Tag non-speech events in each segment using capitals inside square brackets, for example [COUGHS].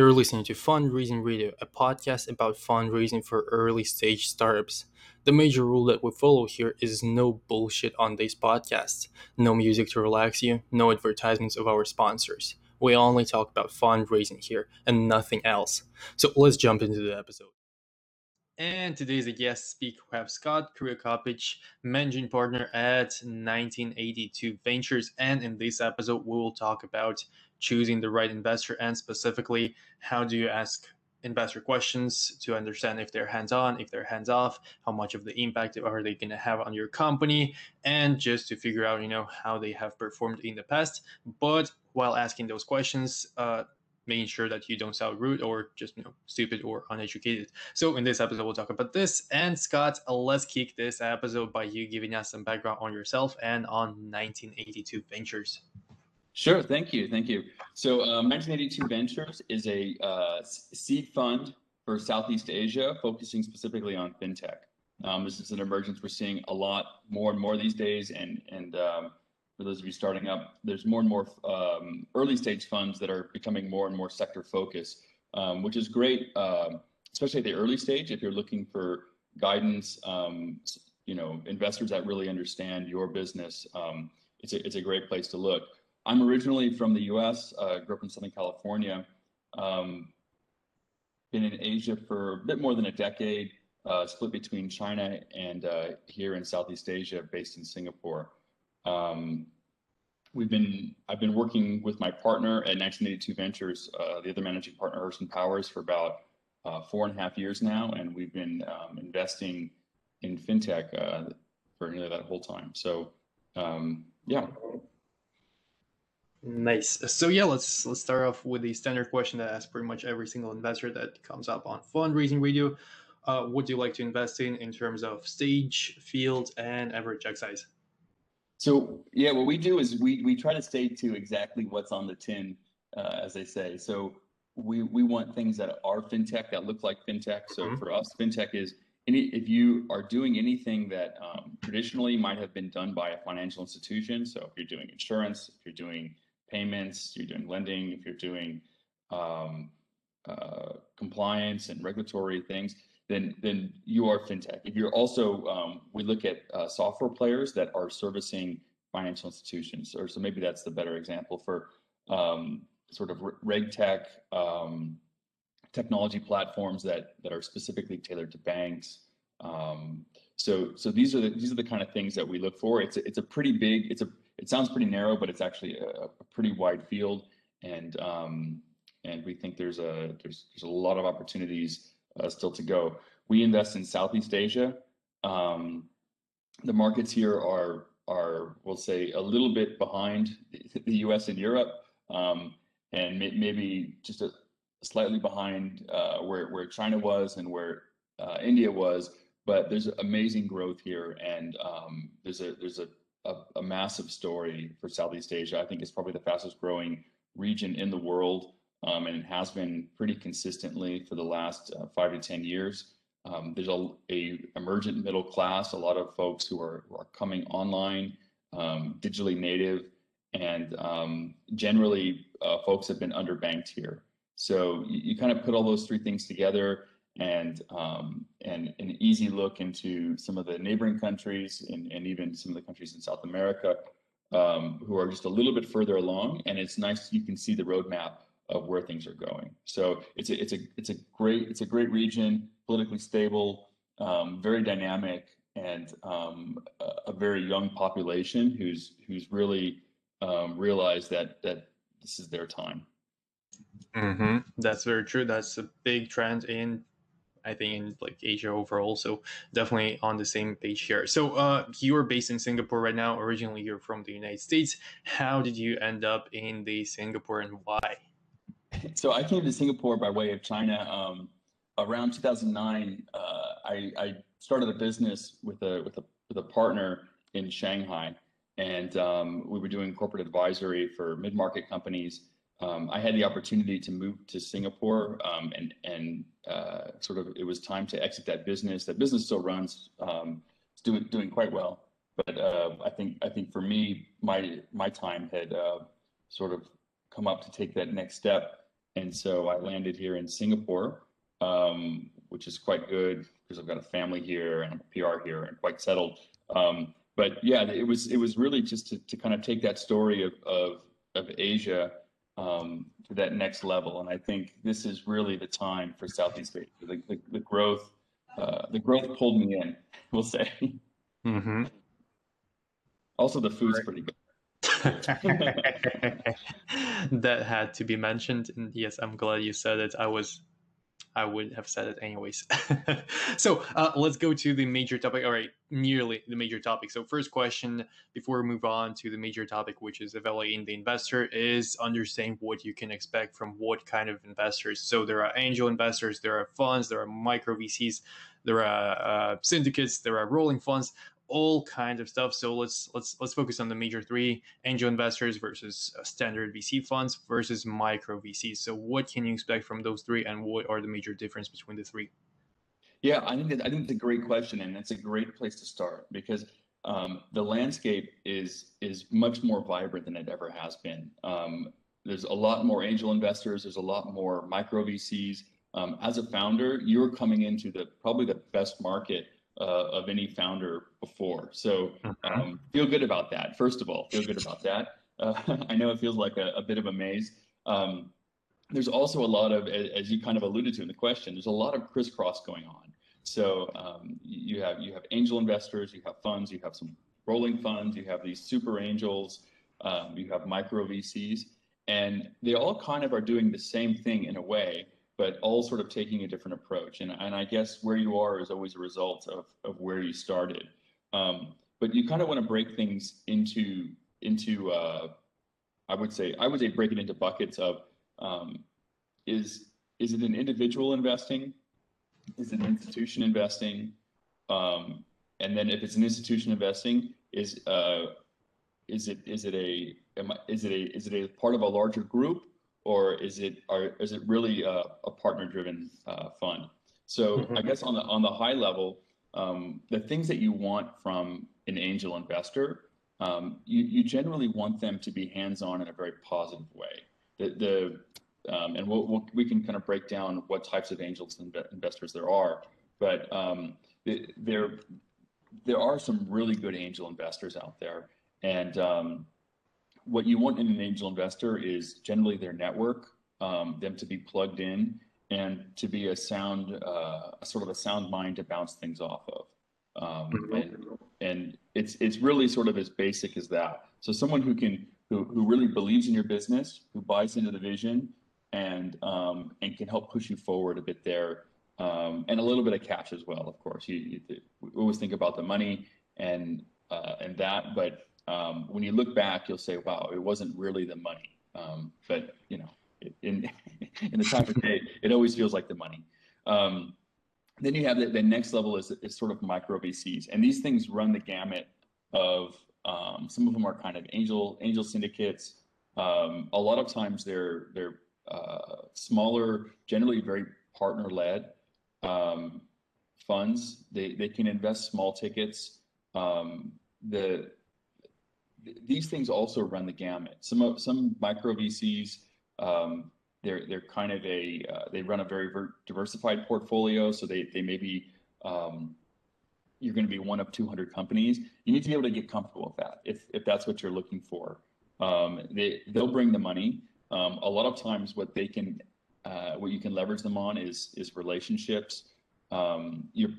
You're listening to Fundraising Radio, a podcast about fundraising for early stage startups. The major rule that we follow here is no bullshit on these podcasts, no music to relax you, no advertisements of our sponsors. We only talk about fundraising here and nothing else. So let's jump into the episode. And today's guest speaker. We have Scott Krivokapic, managing partner at 1982 Ventures. And in this episode, we will talk about choosing the right investor and specifically how do you ask investor questions to understand if they're hands on, if they're hands off, how much of the impact are they going to have on your company, and just to figure out, you know, how they have performed in the past. But while asking those questions, uh, making sure that you don't sound rude or just you know stupid or uneducated. So in this episode, we'll talk about this. And Scott, let's kick this episode by you giving us some background on yourself and on 1982 Ventures. Sure. Thank you. Thank you. So, um, 1982 Ventures is a uh, seed fund for Southeast Asia, focusing specifically on fintech. Um, this is an emergence we're seeing a lot more and more these days. And and um, for those of you starting up, there's more and more um, early stage funds that are becoming more and more sector focused, um, which is great, uh, especially at the early stage. If you're looking for guidance, um, you know, investors that really understand your business, it's a it's a great place to look. I'm originally from the U.S. Uh, grew up in Southern California. Um, been in Asia for a bit more than a decade. Uh, split between China and uh, here in Southeast Asia, based in Singapore. Um, we've been I've been working with my partner at 1982 Ventures, uh, the other managing partner, Herston Powers, for about uh, four and a half years now, and we've been um, investing in fintech uh, for nearly that whole time. So um, yeah. Nice. So yeah, let's let's start off with the standard question that asks pretty much every single investor that comes up on fundraising radio. Uh, what do you like to invest in in terms of stage, field, and average check size? So yeah, what we do is we we try to stay to exactly what's on the tin, uh, as they say. So we we want things that are fintech that look like fintech. So mm-hmm. for us, fintech is any if you are doing anything that um, traditionally might have been done by a financial institution. So if you're doing insurance, if you're doing payments, you're doing lending, if you're doing um, uh, compliance and regulatory things, then then you are fintech. If you're also, um, we look at uh, software players that are servicing financial institutions, or so maybe that's the better example for um, sort of reg tech um, technology platforms that that are specifically tailored to banks. Um, so so these are the these are the kind of things that we look for. It's a, it's a pretty big it's a it sounds pretty narrow, but it's actually a, a pretty wide field, and um, and we think there's a there's there's a lot of opportunities uh, still to go. We invest in Southeast Asia. Um, the markets here are are we'll say a little bit behind the U.S. and Europe, um, and may, maybe just a slightly behind uh, where where China was and where uh, India was. But there's amazing growth here, and um, there's a there's a a, a, massive story for Southeast Asia. I think it's probably the fastest growing region in the world, um, and it has been pretty consistently for the last uh, five to ten years. Um, there's a, a, emergent middle class, a lot of folks who are, who are coming online, um, digitally native, and um, generally uh, folks have been underbanked here. So you, you kind of put all those three things together and um, and an easy look into some of the neighboring countries and, and even some of the countries in South America um, who are just a little bit further along. And it's nice you can see the roadmap of where things are going. So it's a it's a it's a great it's a great region, politically stable, um, very dynamic, and um, a, very young population who's who's really um, realized that that this is their time. Mm-hmm. That's very true. That's a big trend in I think in like Asia overall. So definitely on the same page here. So uh, you're based in Singapore right now. Originally, you're from the United States. How did you end up in the Singapore and why? So I came to Singapore by way of China. Um, around 2009, uh, I, I, started a business with a with a with a partner in Shanghai, and um, we were doing corporate advisory for mid market companies um, I had the opportunity to move to Singapore, um, and and uh, sort of it was time to exit that business. That business still runs, um, it's doing doing quite well, but uh, I think I think for me, my my time had uh, sort of come up to take that next step. and so I landed here in Singapore, um, which is quite good because I've got a family here and I'm a PR here and quite settled. Um, but yeah, it was it was really just to, to kind of take that story of of, of Asia um, to that next level, and I think this is really the time for Southeast Asia. The, the, the growth uh, the growth pulled me in. [LAUGHS] We'll say. Mm-hmm. Also, the food's pretty good. [LAUGHS] that had to be mentioned, and yes, I'm glad you said it. I was I would have said it anyways. [LAUGHS] so uh, let's go to the major topic. All right, nearly the major topic. So first question before we move on to the major topic, which is evaluating the investor, is understanding what you can expect from what kind of investors. So there are angel investors, there are funds, there are micro VCs, there are uh, syndicates, there are rolling funds all kinds of stuff. So let's let's let's focus on the major three: angel investors versus uh, standard VC funds versus micro VCs. So what can you expect from those three, and what are the major difference between the three? Yeah, I think that, I think it's a great question, and it's a great place to start because um, the landscape is is much more vibrant than it ever has been. Um, there's a lot more angel investors. There's a lot more micro VCs. Um, as a founder, you're coming into the probably the best market uh, of any founder before. So mm-hmm. um, feel good about that. First of all, feel good about that. Uh, [LAUGHS] I know it feels like a, a bit of a maze. Um, there's also a lot of, as you kind of alluded to in the question, there's a lot of crisscross going on. So um, you have you have angel investors, you have funds, you have some rolling funds, you have these super angels, um, you have micro VCs, and they all kind of are doing the same thing in a way but all sort of taking a different approach. And, and I guess where you are is always a result of, of where you started. Um, but you kind of want to break things into, into uh, I would say, I would say break it into buckets of um, is, is it an individual investing? Is it an institution investing? Um, and then if it's an institution investing, is, uh, is it, is it a, is it a, is it a part of a larger group or is it are is it really a, a partner driven uh, fund? So mm-hmm. I guess on the on the high level, um, the things that you want from an angel investor, um, you, you generally want them to be hands on in a very positive way. The, the um, and we'll, we'll, we can kind of break down what types of angels and investors there are, but um, there there are some really good angel investors out there, and um, what you want in an angel investor is generally their network, um, them to be plugged in, and to be a sound, uh, sort of a sound mind to bounce things off of. Um, mm-hmm. and, and it's it's really sort of as basic as that. So someone who can who, who really believes in your business, who buys into the vision, and um, and can help push you forward a bit there, um, and a little bit of cash as well. Of course, you, you we always think about the money and uh, and that, but um, when you look back, you'll say, wow, it wasn't really the money. Um, but, you know, in, [LAUGHS] in the time of day, it always feels like the money. Um, then you have the, the next level is, is sort of micro VCs. And these things run the gamut of, um, some of them are kind of angel, angel syndicates. Um, a lot of times they're, they're uh, smaller, generally very partner led um, funds. They, they can invest small tickets. the these things also run the gamut. Some of, some micro VCs, um, they're they're kind of a uh, they run a very diversified portfolio, so they they may be um, you're going to be one of 200 companies. You need to be able to get comfortable with that if if that's what you're looking for. Um, they they'll bring the money. Um, a lot of times, what they can uh, what you can leverage them on is is relationships. Um, you're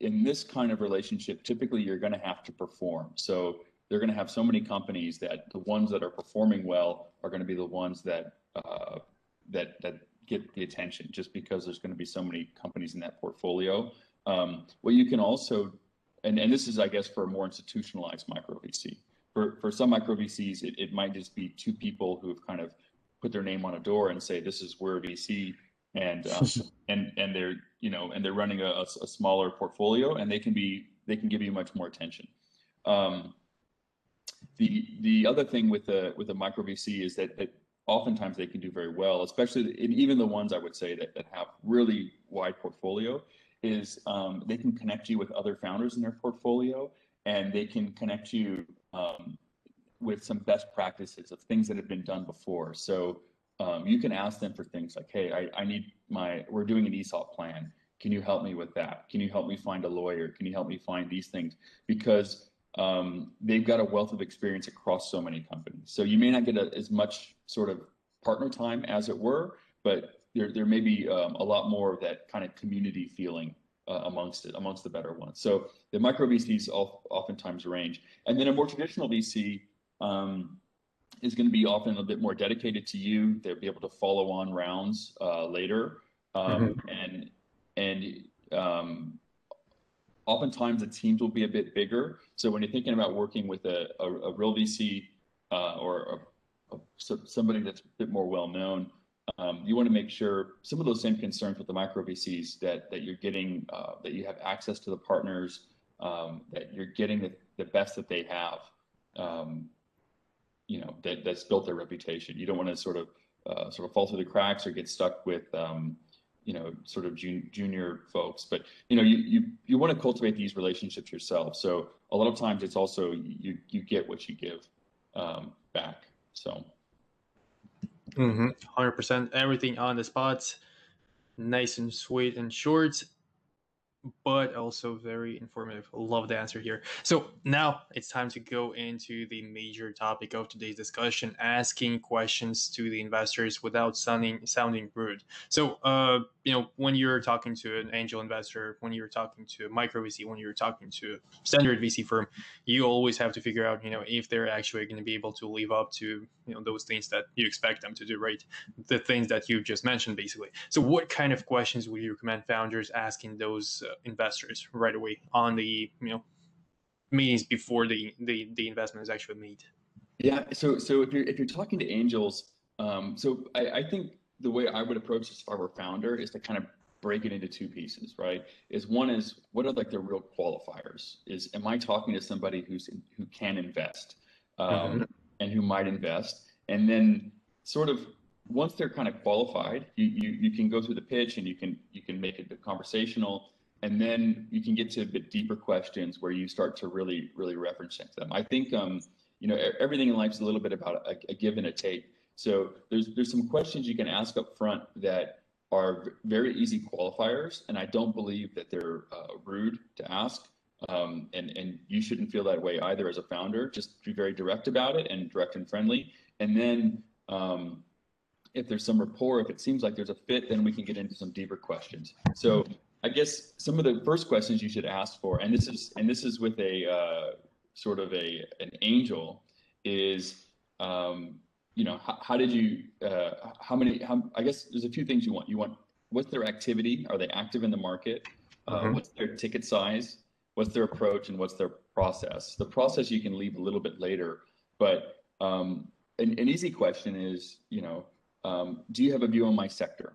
in this kind of relationship. Typically, you're going to have to perform. So they're going to have so many companies that the ones that are performing well are going to be the ones that uh, that that get the attention just because there's going to be so many companies in that portfolio. Um, what you can also, and, and this is, I guess, for a more institutionalized micro VC. For, for some micro VCs, it, it might just be two people who have kind of put their name on a door and say, this is where a VC and, um, [LAUGHS] and, and they're, you know, and they're running a, a, smaller portfolio and they can be, they can give you much more attention. Um, the the other thing with the with the micro VC is that, oftentimes they can do very well, especially in, even the ones I would say that, that have really wide portfolio, is um, they can connect you with other founders in their portfolio, and they can connect you um, with some best practices of things that have been done before. So um, you can ask them for things like, hey, I, I need my, we're doing an ESOP plan. Can you help me with that? Can you help me find a lawyer? Can you help me find these things? Because um, they've got a wealth of experience across so many companies. So you may not get a, as much sort of partner time as it were, but there, there may be um, a lot more of that kind of community feeling uh, amongst it, amongst the better ones. So the micro VCs oftentimes range. And then a more traditional VC, um, is going to be often a bit more dedicated to you. They'll be able to follow on rounds uh, later, um, mm-hmm. and and um, oftentimes the teams will be a bit bigger. So when you're thinking about working with a, a, a real VC uh, or a, somebody that's a bit more well known, um, you want to make sure some of those same concerns with the micro VCs that that you're getting uh, that you have access to the partners, um, that you're getting the, the best that they have. Um, you know that that's built their reputation. You don't want to sort of uh, sort of fall through the cracks or get stuck with um, you know sort of jun- junior folks. But you know you you you want to cultivate these relationships yourself. So a lot of times it's also you you get what you give um, back. So. Mm-hmm. 100% everything on the spot nice and sweet and short but also very informative. Love the answer here. So now it's time to go into the major topic of today's discussion: asking questions to the investors without sounding sounding rude. So, uh, you know, when you're talking to an angel investor, when you're talking to a micro VC, when you're talking to a standard VC firm, you always have to figure out, you know, if they're actually going to be able to live up to, you know, those things that you expect them to do, right? The things that you've just mentioned, basically. So, what kind of questions would you recommend founders asking those uh, investors right away on the you know meetings before the the, the investment is actually made yeah so so if you're if you're talking to angels um, so I, I think the way i would approach this if i were founder is to kind of break it into two pieces right? Is one is what are like the real qualifiers? Is am i talking to somebody who's who can invest um, mm-hmm. and who might invest? And then sort of once they're kind of qualified you, you you can go through the pitch and you can you can make it conversational. And then you can get to a bit deeper questions where you start to really really reference them i think um, you know everything in life is a little bit about a, a, give and a take so there's there's some questions you can ask up front that are very easy qualifiers and i don't believe that they're uh, rude to ask. Um, and and you shouldn't feel that way either as a founder. Just be very direct about it and direct and friendly. And then um, if there's some rapport if it seems like there's a fit then we can get into some deeper questions. So I guess some of the first questions you should ask for, and this is and this is with a uh, sort of a an angel, is um, you know how, how did you uh, how many how, I guess there's a few things you want. You want what's their activity? Are they active in the market? Uh, mm-hmm. What's their ticket size? What's their approach and what's their process? The process you can leave a little bit later, but um, an, an easy question is you know um, do you have a view on my sector?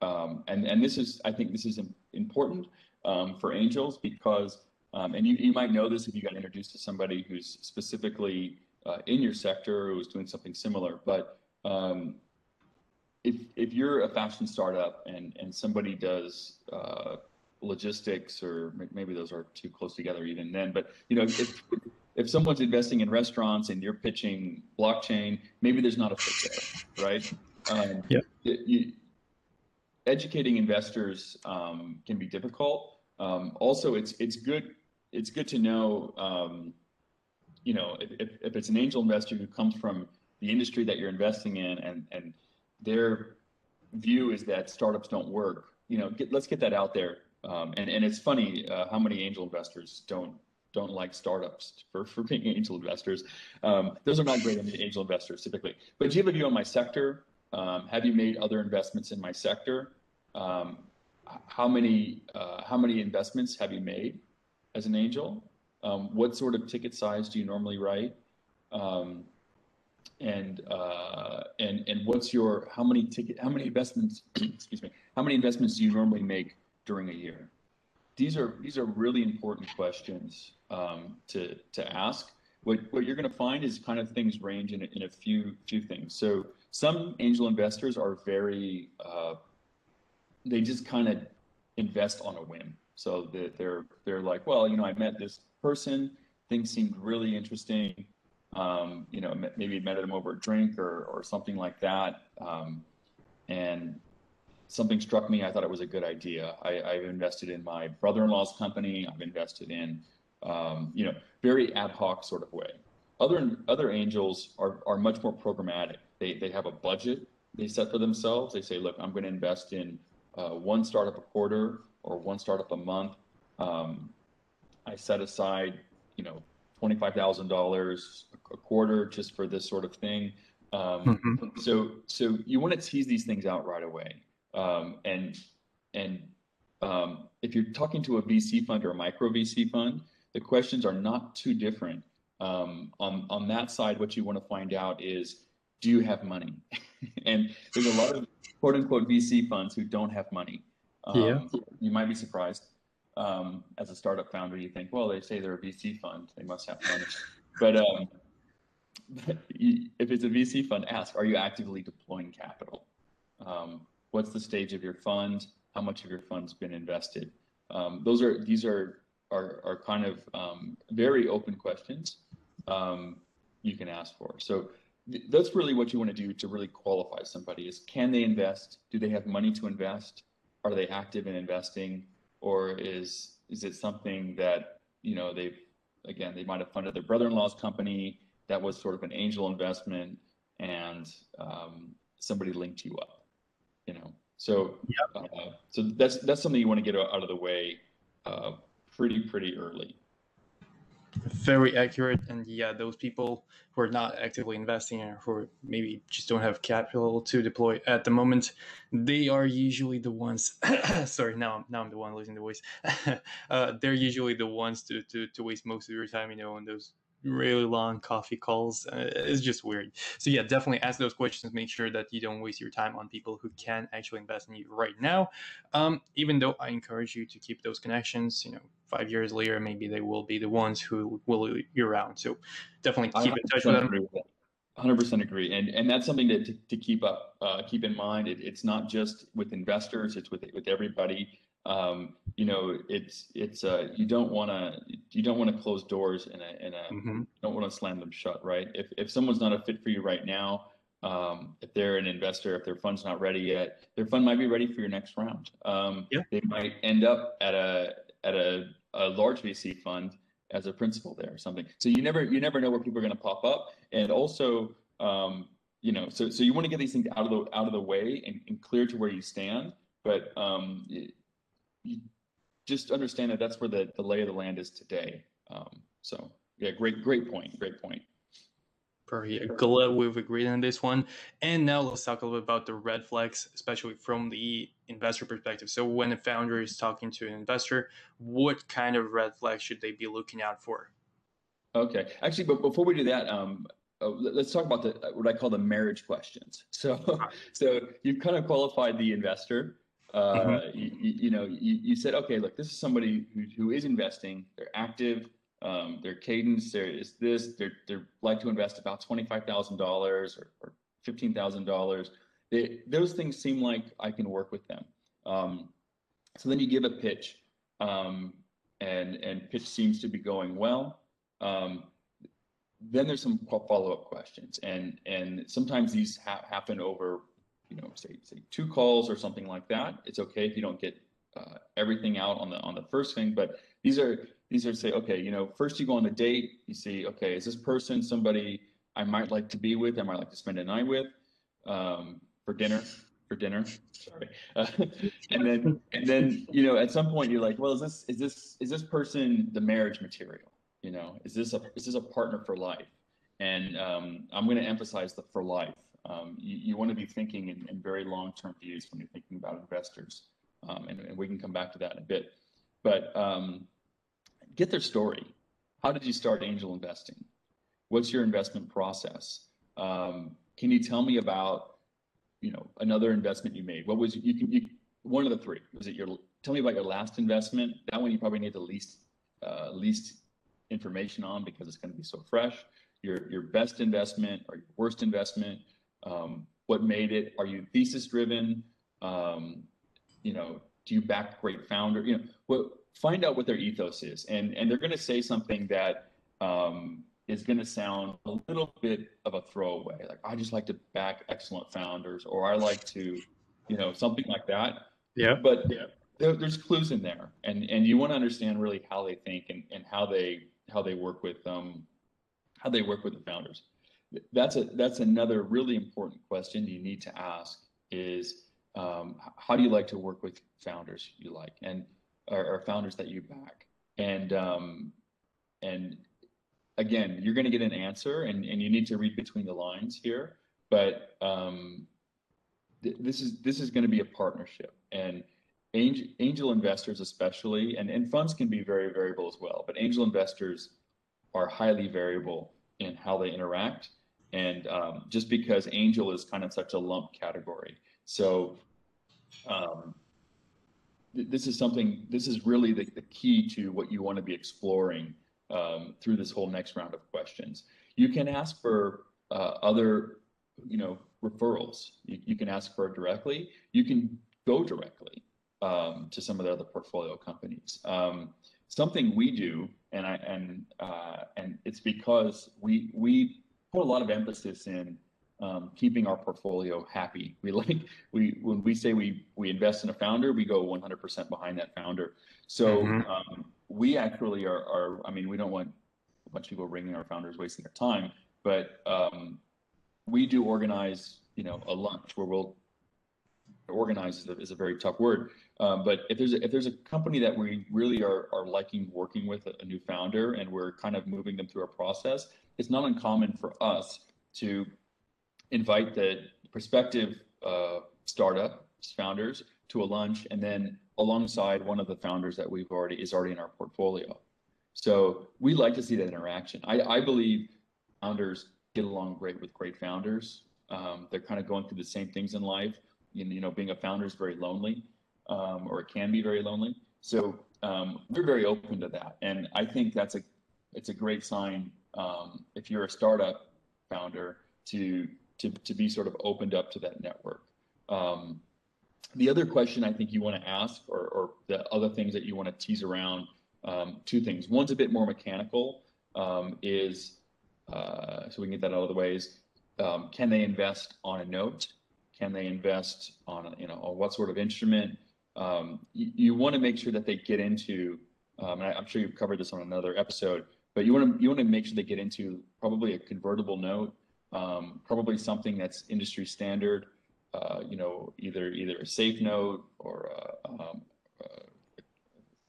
Um, and and this is I think this is important um, for angels because um, and you, you might know this if you got introduced to somebody who's specifically uh, in your sector who is doing something similar. But um, if if you're a fashion startup and and somebody does uh, logistics or maybe those are too close together even then, but you know if if someone's investing in restaurants and you're pitching blockchain, maybe there's not a fit there, right? Um, yeah. You, educating investors um, can be difficult. Um, also, it's it's good it's good to know um, you know if, if it's an angel investor who comes from the industry that you're investing in and and their view is that startups don't work. You know, get, let's get that out there. Um, and and it's funny uh, how many angel investors don't don't like startups for, for being angel investors. Um, those are not great angel investors typically. But do you have a view on my sector? Um, have you made other investments in my sector? Um, how many uh, how many investments have you made as an angel? Um, what sort of ticket size do you normally write? Um, and uh, and and what's your how many ticket how many investments [CLEARS THROAT] excuse me how many investments do you normally make during a year? These are these are really important questions um, to to ask. What what you're going to find is kind of things range in, in a few few things. So some angel investors are very uh, they just kind of invest on a whim. So they're they're like, well, you know, I met this person, things seemed really interesting. Um, you know, maybe met him over a drink or or something like that. Um, and something struck me. I thought it was a good idea. I, I've invested in my brother-in-law's company. I've invested in, um, you know, very ad hoc sort of way. Other other angels are are much more programmatic. They they have a budget they set for themselves. They say, look, I'm going to invest in uh, one startup a quarter or one startup a month. Um, I set aside, you know, twenty-five thousand dollars a quarter just for this sort of thing. Um, mm-hmm. So, so you want to tease these things out right away. Um, and and um, if you're talking to a VC fund or a micro VC fund, the questions are not too different. Um, on on that side, what you want to find out is, do you have money? [LAUGHS] and there's a lot of quote unquote VC funds who don't have money. Um, yeah. You might be surprised. Um, as a startup founder, you think, well, they say they're a VC fund, they must have money. but um, [LAUGHS] if it's a VC fund, ask, are you actively deploying capital? Um, what's the stage of your fund? How much of your fund's been invested? Um, those are these are are, are kind of um, very open questions um, you can ask for. So th- that's really what you want to do to really qualify somebody is can they invest? Do they have money to invest? Are they active in investing? Or is is it something that, you know, they've again, they might have funded their brother-in-law's company that was sort of an angel investment and um, somebody linked you up you know. So, yep. uh, so that's that's something you want to get out of the way uh, pretty pretty early. Very accurate, and yeah, those people who are not actively investing or who maybe just don't have capital to deploy at the moment, they are usually the ones. [COUGHS] sorry, now now I'm the one losing the voice. [LAUGHS] uh, they're usually the ones to, to to waste most of your time, you know, on those really long coffee calls. Uh, it's just weird. So yeah, definitely ask those questions. Make sure that you don't waste your time on people who can actually invest in you right now. Um, even though I encourage you to keep those connections, you know, five years later, maybe they will be the ones who will be around. So definitely keep in touch with them. 100% agree, and and that's something to, to, to keep up, uh, keep in mind. It, it's not just with investors; it's with with everybody um, you know, it's it's uh, you don't want to you don't want to close doors in a in a mm-hmm. don't want to slam them shut, right? If if someone's not a fit for you right now, um, if they're an investor, if their fund's not ready yet, their fund might be ready for your next round. Um, yeah. They might end up at a at a, a large VC fund as a principal there or something. So you never you never know where people are going to pop up, and also um, you know so so you want to get these things out of the out of the way and, and clear to where you stand. But um, you just understand that that's where the, the lay of the land is today. Um, so yeah, great, great point. Great point. Perfect. Glad we've agreed on this one. And now let's talk a little bit about the red flags, especially from the investor perspective. So when a founder is talking to an investor, what kind of red flags should they be looking out for? Okay. Actually, but before we do that, um, uh, let's talk about the what I call the marriage questions. So, [LAUGHS] so you've kind of qualified the investor. Uh, mm-hmm. you, you, know, you, you said, okay, look, this is somebody who, who is investing. They're active. Um, their cadence there is this. They're they're like to invest about twenty five thousand dollars or, fifteen thousand dollars. Those things seem like I can work with them. Um, so then you give a pitch, um, and and pitch seems to be going well. Um, then there's some follow up questions, and and sometimes these ha- happen over you know, say say two calls or something like that. It's okay if you don't get uh, everything out on the on the first thing, but these are these are say, okay, you know, first you go on a date, you see, okay, is this person somebody I might like to be with, I might like to spend a night with, um, for dinner, for dinner. Sorry, uh, [LAUGHS] and then and then you know, at some point you're like, well, is this is this is this person the marriage material? You know, is this a is this a partner for life? And um, I'm going to emphasize the for life um, you, you want to be thinking in, in very long-term views when you're thinking about investors. Um, and, and, we can come back to that in a bit. But um, get their story. How did you start angel investing? What's your investment process? Um, can you tell me about, you know, another investment you made? What was you can you, one of the three? Was it your? Tell me about your last investment. That one you probably need the least uh, least information on because it's going to be so fresh. Your your best investment or your worst investment um, what made it? Are you thesis driven? Um, you know, do you back great founder? You know, what, find out what their ethos is, and and they're going to say something that um, is going to sound a little bit of a throwaway. Like I just like to back excellent founders, or I like to, you know, something like that. Yeah. But yeah, there, there's clues in there, and and you want to understand really how they think and, and how they how they work with um how they work with the founders. That's a that's another really important question you need to ask is um, how do you like to work with founders you like and or, or founders that you back? And um, and again you're going to get an answer and, and you need to read between the lines here but um, th- this is this is going to be a partnership and angel, angel investors especially and, and funds can be very variable as well but angel investors are highly variable in how they interact and um, just because angel is kind of such a lump category. So um, th- this is something this is really the, the key to what you want to be exploring um, through this whole next round of questions. You can ask for uh, other you know referrals. You, you can ask for it directly. You can go directly um, to some of the other portfolio companies. Um, something we do and I and uh, and it's because we we put a lot of emphasis in um, keeping our portfolio happy. [LAUGHS] We like we when we say we we invest in a founder, we go 100% behind that founder. So mm-hmm. um, we actually are, are. I mean, we don't want a bunch of people ringing our founders, wasting their time, but um, we do organize, you know, a lunch where we'll organize is a, is a very tough word. Um, but if there's a, if there's a company that we really are are liking working with a, a new founder and we're kind of moving them through a process, it's not uncommon for us to invite the prospective uh, startup founders to a lunch and then alongside one of the founders that we've already is already in our portfolio. So we like to see that interaction. I, I believe founders get along great with great founders. Um, they're kind of going through the same things in life. You, know, being a founder is very lonely, um, or it can be very lonely. So um, we're very open to that, and I think that's a it's a great sign um, if you're a startup founder to to, to be sort of opened up to that network. Um, the other question I think you want to ask, or, or the other things that you want to tease around, um, two things. One's a bit more mechanical, um, is uh, so we can get that out of the way. Is um, can they invest on a note? Can they invest on you know on what sort of instrument? Um, you, you want to make sure that they get into. Um, and I, I'm sure you've covered this on another episode, but you want to you want to make sure they get into probably a convertible note um, probably something that's industry standard, uh, you know, either either a safe note or a, um, a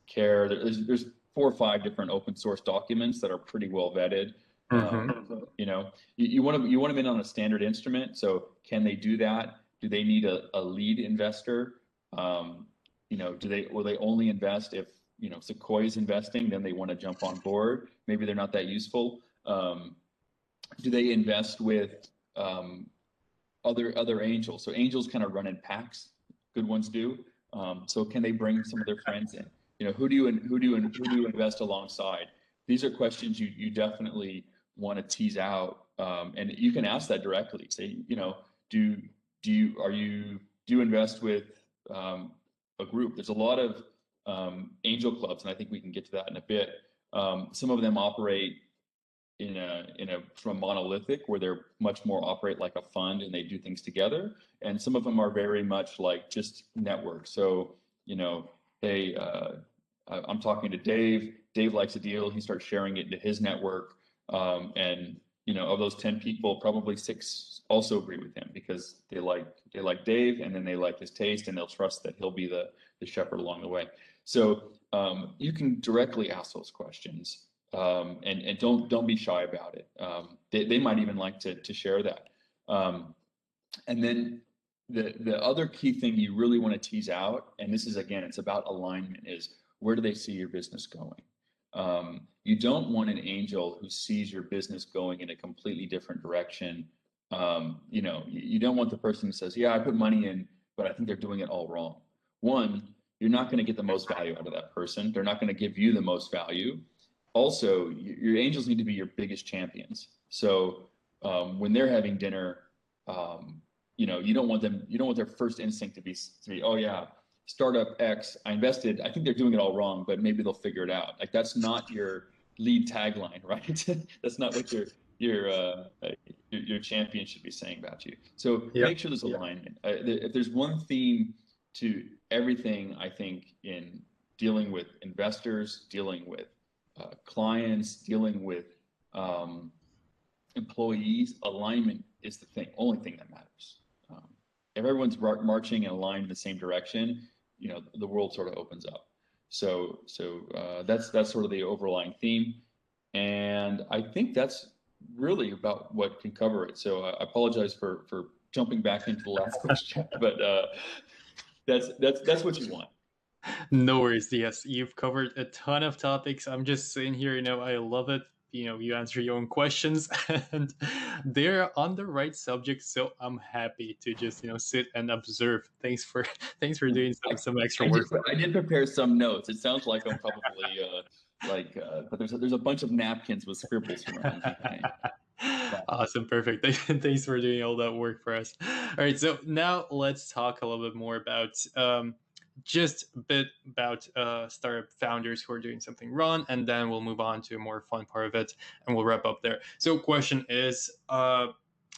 care. There's, there's four or five different open source documents that are pretty well vetted. Mm-hmm. Um, you know, you want to you want them in on a standard instrument. So can they do that? Do they need a, a lead investor? Um, you know, do they will they only invest if you know Sequoia is investing? Then they want to jump on board. Maybe they're not that useful. Um, do they invest with um, other other angels? So angels kind of run in packs. Good ones do. Um, so can they bring some of their friends in? You know, who do you who do you who do you invest alongside? These are questions you you definitely want to tease out, um, and you can ask that directly. Say, you know, do do you are you do you invest with um, a group? There's a lot of um, angel clubs, and I think we can get to that in a bit. Um, some of them operate in a in a from monolithic where they're much more operate like a fund and they do things together. And some of them are very much like just network so you know hey uh, i'm talking to dave. Dave likes a deal. He starts sharing it into his network. Um, and you know of those 10 people probably six also agree with him because they like they like dave and then they like his taste and they'll trust that he'll be the the shepherd along the way so um, you can directly ask those questions um, and and don't don't be shy about it. Um, they they might even like to to share that. Um, and then the the other key thing you really want to tease out, and this is again, it's about alignment, is where do they see your business going? Um, you don't want an angel who sees your business going in a completely different direction. Um, you know, you, don't want the person who says, "Yeah, I put money in, but I think they're doing it all wrong." One, you're not going to get the most value out of that person. They're not going to give you the most value also your angels need to be your biggest champions. So um, when they're having dinner, um, you know, you don't want them, you don't want their first instinct to be, to be, oh yeah, startup X, I invested, I think they're doing it all wrong, but maybe they'll figure it out. Like that's not your lead tagline, [LAUGHS] right? That's not what your your, uh, your, your champion should be saying about you. So yep. make sure there's alignment. Uh, if there's one theme to everything, I think in dealing with investors, dealing with uh, clients, dealing with um, employees, alignment is the thing, only thing that matters. Um, if everyone's marching and aligned in the same direction, you know, the world sort of opens up. So, so uh, that's that's sort of the overlying theme, and I think that's really about what can cover it. So I apologize for for jumping back into the last [LAUGHS] question, but uh, that's that's that's what you want. No worries. Yes, you've covered a ton of topics. I'm just sitting here, you know, I love it. You know, you answer your own questions [LAUGHS] and they're on the right subject. So I'm happy to just, you know, sit and observe. Thanks for [LAUGHS] thanks for doing some, some extra I work. Did, I did prepare some notes. It sounds like I'm probably uh, like, uh, but there's a, there's a bunch of napkins with scribbles around. [LAUGHS] awesome, perfect. Thanks for doing all that work for us. All right, so now let's talk a little bit more about um, just a bit about uh, startup founders who are doing something wrong, and then we'll move on to a more fun part of it, and we'll wrap up there. So, question is, uh,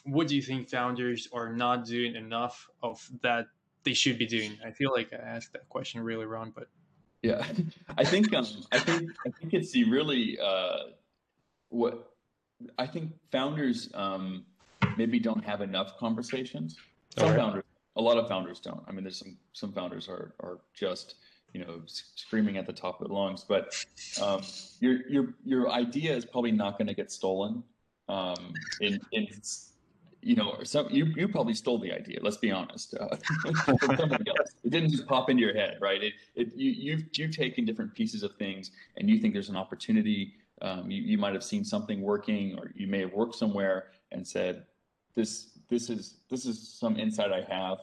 what do you think founders are not doing enough of that they should be doing? I feel like I asked that question really wrong, but yeah, [LAUGHS] I think um, I think I think it's the really uh, what I think founders um, maybe don't have enough conversations. Some right. founders, a lot of founders don't. I mean, there's some some founders are are just you know screaming at the top of their lungs, but um, your your your idea is probably not going to get stolen. Um, in in you know, some you you probably stole the idea. Let's be honest. Uh, [LAUGHS] it didn't just pop into your head, right? It it you you've you've taken different pieces of things, and you think there's an opportunity. Um, you you might have seen something working, or you may have worked somewhere and said, "This this is this is some insight I have."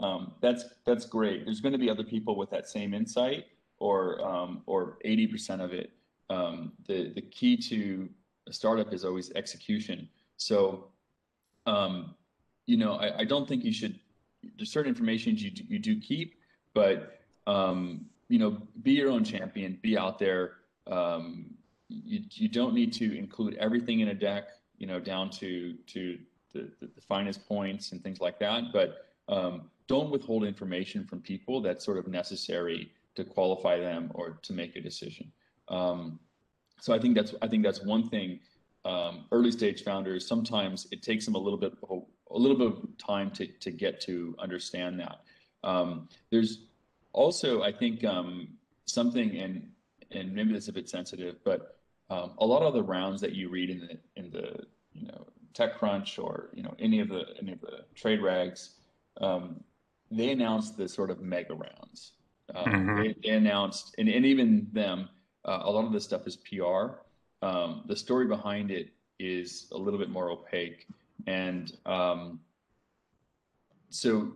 Um, that's that's great. There's going to be other people with that same insight, or um, or 80% of it. Um, the the key to a startup is always execution. So um, you know, I, I, don't think you should. There's certain information you do, you do keep, but um, you know, be your own champion. Be out there. Um, you you don't need to include everything in a deck. You know, down to to the, the, the finest points and things like that. But don't withhold information from people that's sort of necessary to qualify them or to make a decision. Um, so I think that's I think that's one thing um, early stage founders, sometimes it takes them a little bit a little bit of time to to get to understand that. Um, there's also, I think, um, something and and maybe this is a bit sensitive, but um, a lot of the rounds that you read in the in the you know TechCrunch or you know any of the any of the trade rags, um, they announced the sort of mega rounds. Um, mm-hmm. they, they, announced, and, and even them, uh, a lot of this stuff is PR um, the story behind it is a little bit more opaque. And um, so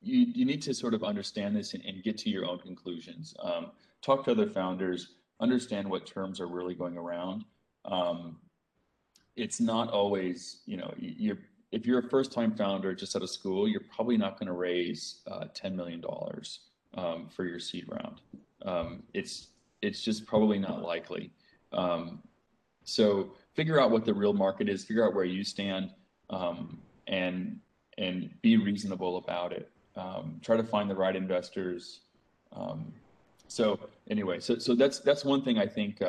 you, you need to sort of understand this and, and get to your own conclusions. Um, talk to other founders, understand what terms are really going around. Um, it's not always, you know, you're, if you're a first time founder just out of school, you're probably not going to raise uh, $10 million um, for your seed round. Um, it's, it's just probably not likely. Um, so figure out what the real market is, figure out where you stand, um, and and be reasonable about it. Um, try to find the right investors. Um, so anyway, so so that's that's one thing I think.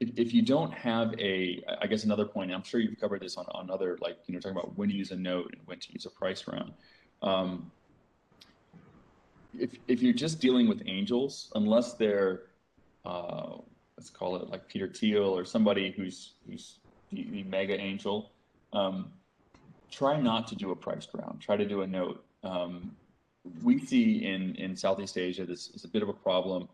If, you don't have a, I guess another point, I'm sure you've covered this on, on other, like, you know, talking about when to use a note and when to use a price round. Um, if, if you're just dealing with angels, unless they're uh, let's call it like Peter Thiel or somebody who's who's the, the mega angel. Um, try not to do a priced round. Try to do a note. Um, we see in in Southeast Asia this is a bit of a problem.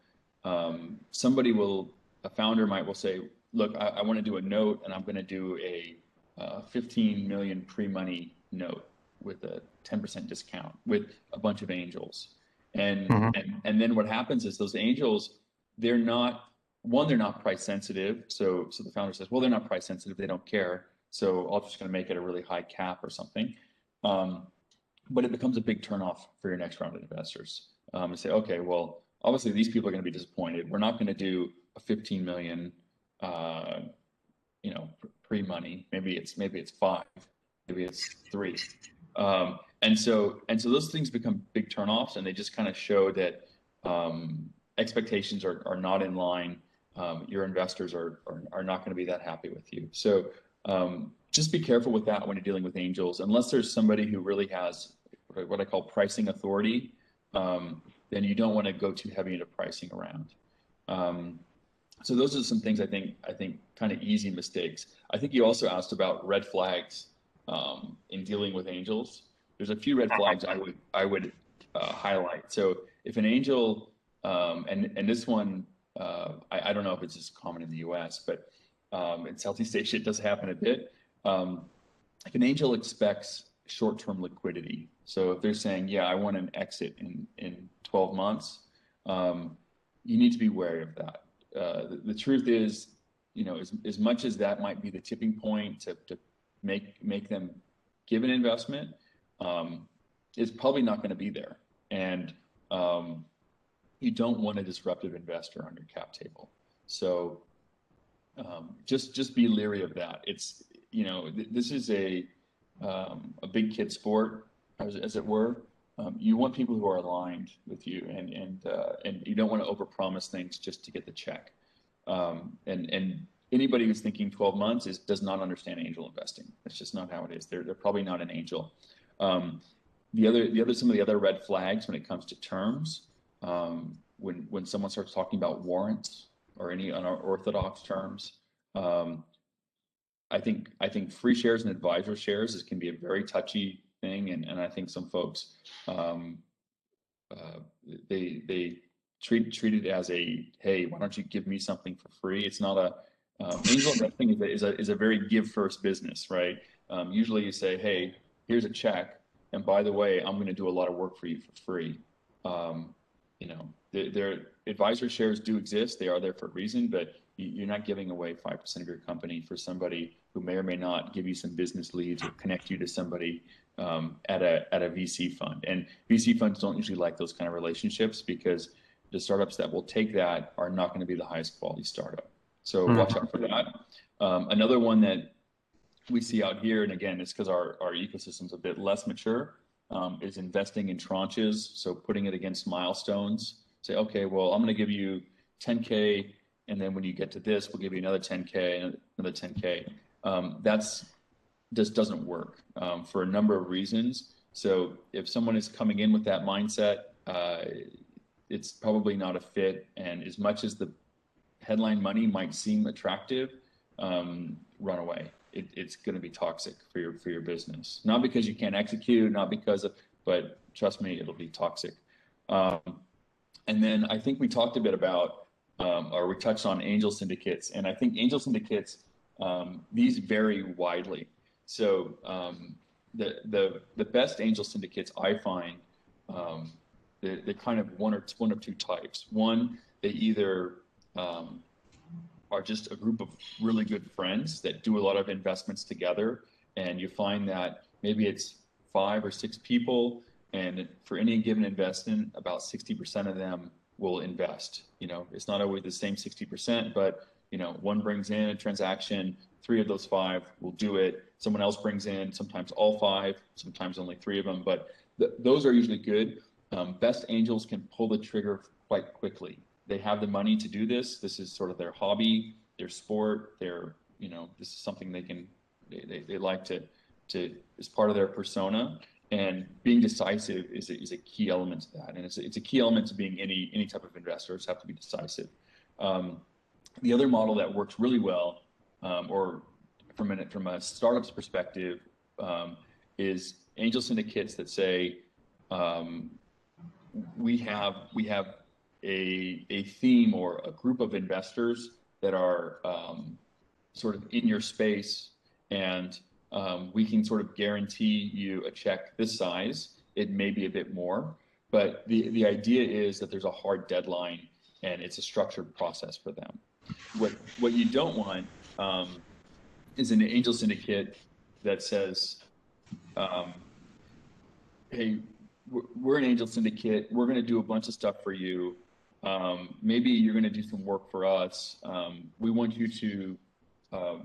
Um, somebody will, a founder might will say, look, I, I want to do a note and I'm going to do a uh, 15 million pre-money note with a 10% discount with a bunch of angels. And, mm-hmm. and and then what happens is those angels, they're not one, they're not price sensitive. So, so the founder says, well, they're not price sensitive. They don't care. So I'm just going to make it a really high cap or something. Um, but it becomes a big turnoff for your next round of investors. Um, and say, okay, well, obviously these people are going to be disappointed. We're not going to do a 15 million uh, you know, pre money. Maybe it's maybe it's five, maybe it's three. Um, and so and so those things become big turnoffs, and they just kind of show that um, expectations are, are not in line. Um, your investors are, are, are not going to be that happy with you. So um, just be careful with that when you're dealing with angels, unless there's somebody who really has what I call pricing authority. Um, then you don't want to go too heavy into pricing around. Um, so those are some things I think I think kind of easy mistakes. I think you also asked about red flags um, in dealing with angels. There's a few red flags I would I would uh, highlight. So if an angel um, and and this one uh, I, I, don't know if it's as common in the U.S., but um, in Southeast Asia it does happen a bit. Um, if an angel expects short-term liquidity, so if they're saying, "Yeah, I want an exit in in 12 months," um, you need to be wary of that. Uh, the, the, truth is, you know, as, as much as that might be the tipping point to, to make make them give an investment, um, it's probably not going to be there. And um, you don't want a disruptive investor on your cap table. So um, just just be leery of that. It's you know th- this is a um, a big kid sport, as, as it were. Um, you want people who are aligned with you, and and uh, and you don't want to overpromise things just to get the check. Um, and and anybody who's thinking 12 months is does not understand angel investing. It's just not how it is. They're they're probably not an angel. Um, the other the other some of the other red flags when it comes to terms um, when when someone starts talking about warrants or any unorthodox terms. Um, I think I think free shares and advisor shares is can be a very touchy thing, and, and I think some folks um, uh, they they treat treat it as a hey, why don't you give me something for free? It's not a um, angel investing is a, is a is a very give first business, right? Um, usually you say, hey, here's a check, and by the way, I'm going to do a lot of work for you for free. Um, you know, their advisor shares do exist; they are there for a reason, but you're not giving away five percent of your company for somebody who may or may not give you some business leads or connect you to somebody um, at a at a VC fund. And VC funds don't usually like those kind of relationships because the startups that will take that are not going to be the highest quality startup. So mm-hmm. watch out for that. Um, another one that we see out here, and again, it's because our our ecosystem's a bit less mature, um, is investing in tranches. So putting it against milestones. Say, okay, well, I'm going to give you 10k, and then when you get to this, we'll give you another 10k and another 10k. Um, that's just doesn't work um, for a number of reasons. So if someone is coming in with that mindset, uh, it's probably not a fit. And as much as the headline money might seem attractive, um, run away. It, it's going to be toxic for your for your business. Not because you can't execute, not because of, but trust me, it'll be toxic. Um, and then I think we talked a bit about, um, or we touched on angel syndicates, and I think angel syndicates um, these vary widely. So um, the the the best angel syndicates I find um, they're, they're, kind of one or one of two types. One, they either um, are just a group of really good friends that do a lot of investments together, and you find that maybe it's five or six people, and for any given investment, about 60% of them will invest. You know, it's not always the same 60%, but you know, one brings in a transaction, three of those five will do it. Someone else brings in sometimes all five, sometimes only three of them, but th- those are usually good. Um, best angels can pull the trigger quite quickly. They have the money to do this. This is sort of their hobby, their sport, their, you know, this is something they can, they, they, they like to, to, as part of their persona. And being decisive is a, is a key element to that. And it's a, it's a key element to being any, any type of investor. It's have to be decisive. Um, the other model that works really well, um, or from a, from a startup's perspective, um, is angel syndicates that say um, we have we have a a theme or a group of investors that are um, sort of in your space, and um, we can sort of guarantee you a check this size. It may be a bit more, but the the idea is that there's a hard deadline and it's a structured process for them. What what you don't want um, is an angel syndicate that says, um, "Hey, we're an angel syndicate. We're going to do a bunch of stuff for you. um, maybe you're going to do some work for us. Um, we want you to uh,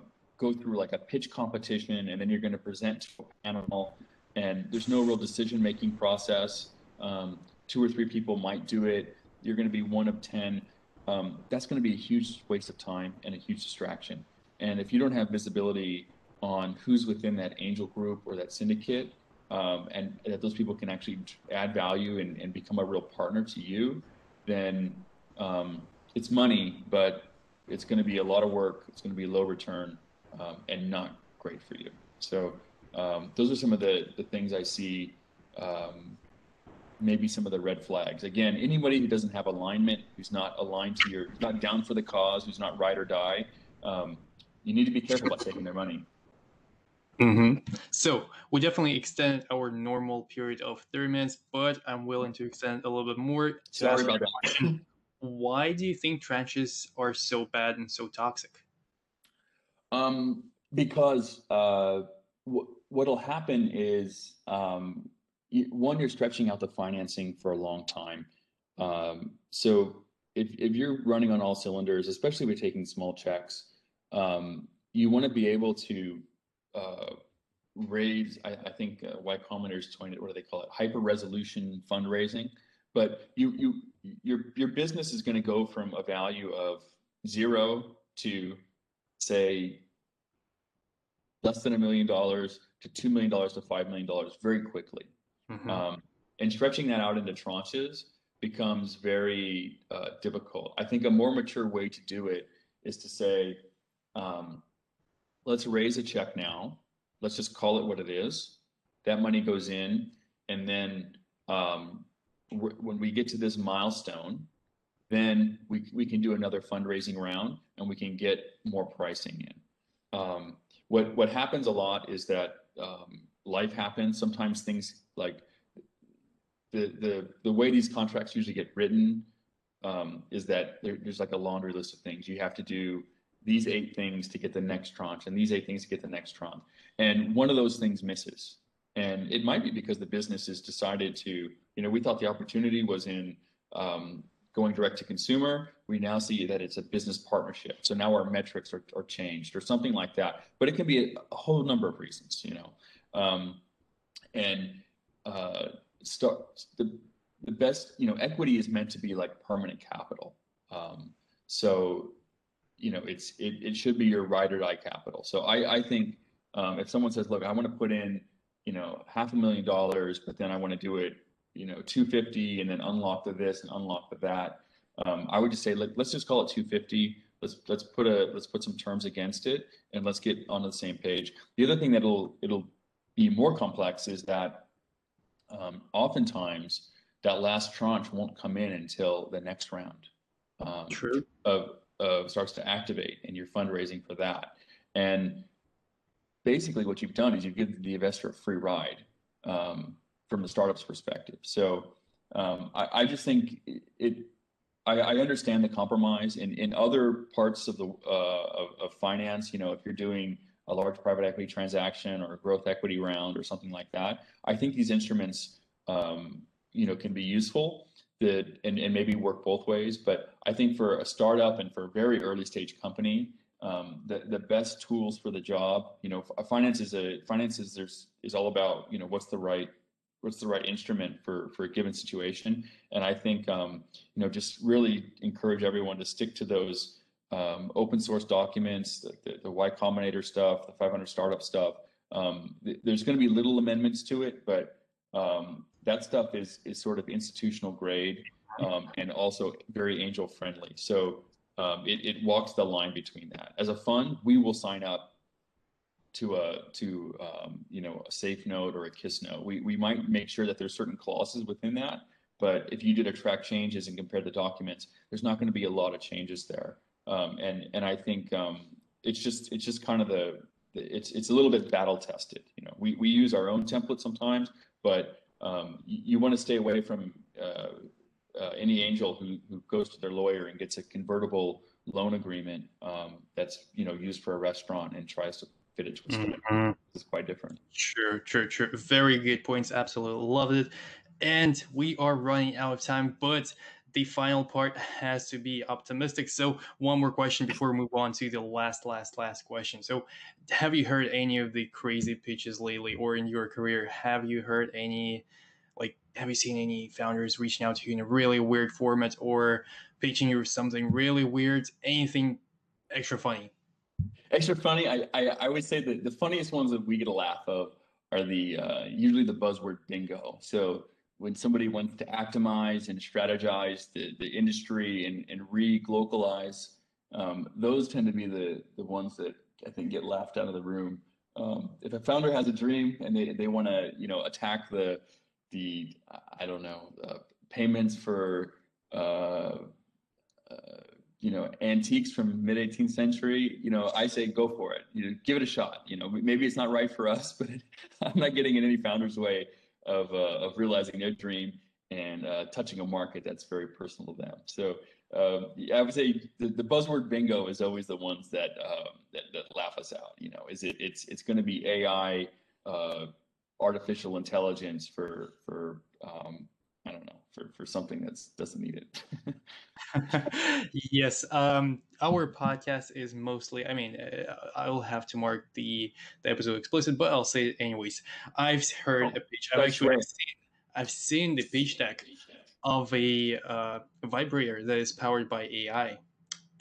go through like a pitch competition, and then you're going to present to a panel. And there's no real decision-making process. Um, two or three people might do it. You're going to be one of ten. Um, that's going to be a huge waste of time and a huge distraction. And if you don't have visibility on who's within that angel group or that syndicate, um, and that those people can actually add value and, and become a real partner to you, then um, it's money, but it's going to be a lot of work. It's going to be low return um, and not great for you. So um, those are some of the, the things I see. Um, maybe some of the red flags. Again, anybody who doesn't have alignment, who's not aligned to your, not down for the cause, who's not ride or die, um, you need to be careful about taking their money. Mm-hmm. So we definitely extend our normal period of 30 minutes, but I'm willing to extend a little bit more. Sorry about that. Why do you think tranches are so bad and so toxic? Um, because uh, what'll happen is um, one, you're stretching out the financing for a long time. Um, so if, if you're running on all cylinders, especially with taking small checks, um, you want to be able to uh, raise, I, I think uh, Y Combinator's coined it, what do they call it? Hyper resolution fundraising. But you, you, your, your business is going to go from a value of zero to say less than a million dollars to $2 million to $5 million very quickly. Mm-hmm. Um, and stretching that out into tranches becomes very uh, difficult. I think a more mature way to do it is to say, um, let's raise a check now. Let's just call it what it is. That money goes in, and then um, when we get to this milestone, then we, we can do another fundraising round and we can get more pricing in. Um, what what happens a lot is that um, life happens. Sometimes things like the the the way these contracts usually get written um, is that there, there's like a laundry list of things you have to do these eight things to get the next tranche and these eight things to get the next tranche. And one of those things misses. And it might be because the business has decided to, you know, we thought the opportunity was in um, going direct to consumer. We now see that it's a business partnership. So now our metrics are, are changed or something like that. But it can be a, a whole number of reasons, you know. Um, and uh, start the, the best, you know, equity is meant to be like permanent capital. Um, so you know, it's it, it should be your ride or die capital. So I, I think um, if someone says, look, I want to put in, you know, half a million dollars, but then I want to do it, you know, 250 and then unlock the this and unlock the that. Um, I would just say, let, let's just call it 250. Let's let's put a let's put some terms against it and let's get on the same page. The other thing that'll it'll be more complex is that um, oftentimes that last tranche won't come in until the next round. Um, True. Of uh, starts to activate and you're fundraising for that. And basically what you've done is you give the investor a free ride um, from the startup's perspective. So um, I, I, just think it, it I, I, understand the compromise in, in other parts of the uh, of, of, finance. You know, if you're doing a large private equity transaction or a growth equity round or something like that, I think these instruments, um, you know, can be useful that and, and maybe work both ways. But I think for a startup and for a very early stage company, um, the the best tools for the job, you know, finance is a finance is there's is all about you know what's the right what's the right instrument for for a given situation. And I think um, you know just really encourage everyone to stick to those um, open source documents, the, the, the Y Combinator stuff, the 500 startup stuff. Um, th- there's going to be little amendments to it, but um, that stuff is is sort of institutional grade um, and also very angel friendly. So um, it, it walks the line between that. As a fund, we will sign up to a to um, you know a safe note or a kiss note. We we might make sure that there's certain clauses within that, but if you did a track changes and compare the documents, there's not going to be a lot of changes there. Um, and and I think um, it's just it's just kind of the it's it's a little bit battle tested. You know, we we use our own template sometimes, but um, you, you want to stay away from uh, uh, any angel who, who goes to their lawyer and gets a convertible loan agreement um, that's you know used for a restaurant and tries to fit it to a store. Mm-hmm. It's quite different. Sure, sure, sure. Very good points. Absolutely loved it. And we are running out of time, but the final part has to be optimistic. So, one more question before we move on to the last, last, last question. So, have you heard any of the crazy pitches lately, or in your career, have you heard any? Like, have you seen any founders reaching out to you in a really weird format, or pitching you something really weird? Anything extra funny? Extra funny. I I, I would say that the funniest ones that we get a laugh of are the uh, usually the buzzword bingo. So when somebody wants to optimize and strategize the, the industry and, and re-globalize, um, those tend to be the, the ones that I think get laughed out of the room. Um, if a founder has a dream and they, they want to, you know, attack the, the, I don't know, uh, payments for, uh, uh, you know, antiques from mid 18th century, you know, I say go for it. You know, give it a shot. You know, maybe it's not right for us, [LAUGHS] but I'm not getting in any founder's way of, uh, of realizing their dream and uh, touching a market that's very personal to them. So um, I would say the, the, buzzword bingo is always the ones that, um, that, that laugh us out. You know, is it it's it's going to be AI, uh, artificial intelligence for for um, don't know for for something that's doesn't need it. yes, um, our podcast is mostly. I mean, uh, I will have to mark the the episode explicit, but I'll say it anyways. I've heard oh, a pitch. I've actually seen, I've seen the pitch deck of a uh, vibrator that is powered by AI,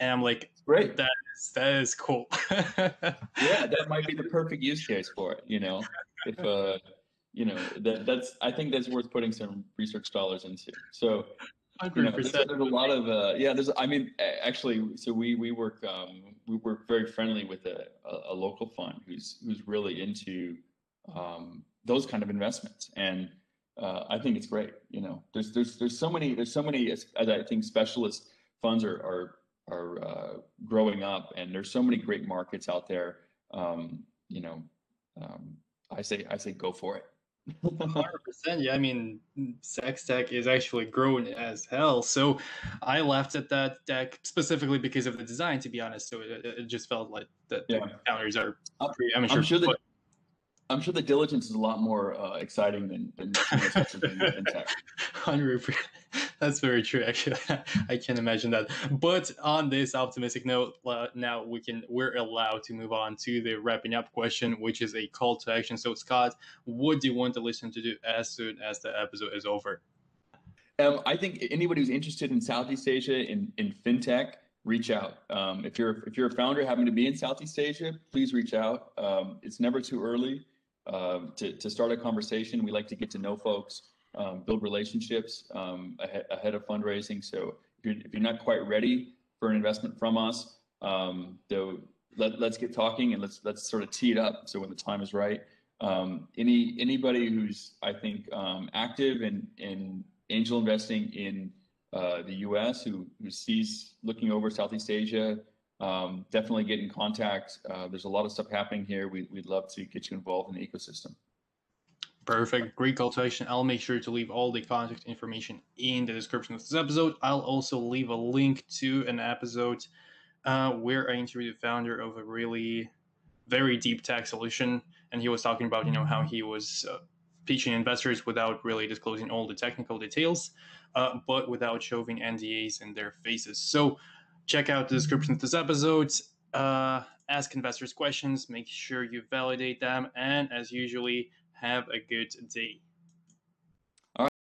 and I'm like, great. That is that is cool. [LAUGHS] yeah, that might be the perfect use case for it. You know, if uh you know that that's I think that's worth putting some research dollars into. So. You know, there's, there's, a lot of uh, yeah. There's I mean actually, so we we work um, we work very friendly with a, a, a local fund who's who's really into um, those kind of investments, and uh, I think it's great. You know, there's there's there's so many there's so many as, as I think specialist funds are are are uh, growing up, and there's so many great markets out there. Um, you know, um, I say I say go for it. Hundred percent. Yeah, I mean, sex tech is actually growing as hell. So, I laughed at that deck specifically because of the design. To be honest, so it, it just felt like that yeah. the counters are. Pretty, I'm, I'm sure that. I'm sure the diligence is a lot more uh, exciting than than, than [LAUGHS] tech. Hundred That's very true. Actually, [LAUGHS] I can imagine that. But on this optimistic note, uh, now we can we're allowed to move on to the wrapping up question, which is a call to action. So, Scott, what do you want the listener to do as soon as the episode is over? Um, I think anybody who's interested in Southeast Asia in in fintech, reach out. Um, if you're if you're a founder having to be in Southeast Asia, please reach out. Um, it's never too early uh, to to start a conversation. We like to get to know folks um, build relationships um, ahead, ahead, of fundraising. So if you're, if you're, not quite ready for an investment from us, um, though, let, us get talking and let's let's sort of tee it up. So when the time is right, um, any anybody who's I think um, active in in angel investing in uh, the U.S. who who sees looking over Southeast Asia. Um, definitely get in contact. Uh, there's a lot of stuff happening here. We, we'd love to get you involved in the ecosystem. Perfect. Great call to action. I'll make sure to leave all the contact information in the description of this episode. I'll also leave a link to an episode uh, where I interviewed the founder of a really very deep tech solution. And he was talking about, you know, how he was uh, pitching investors without really disclosing all the technical details, uh, but without shoving NDAs in their faces. So check out the description of this episode. Uh, ask investors questions, make sure you validate them, and as usually, have a good day.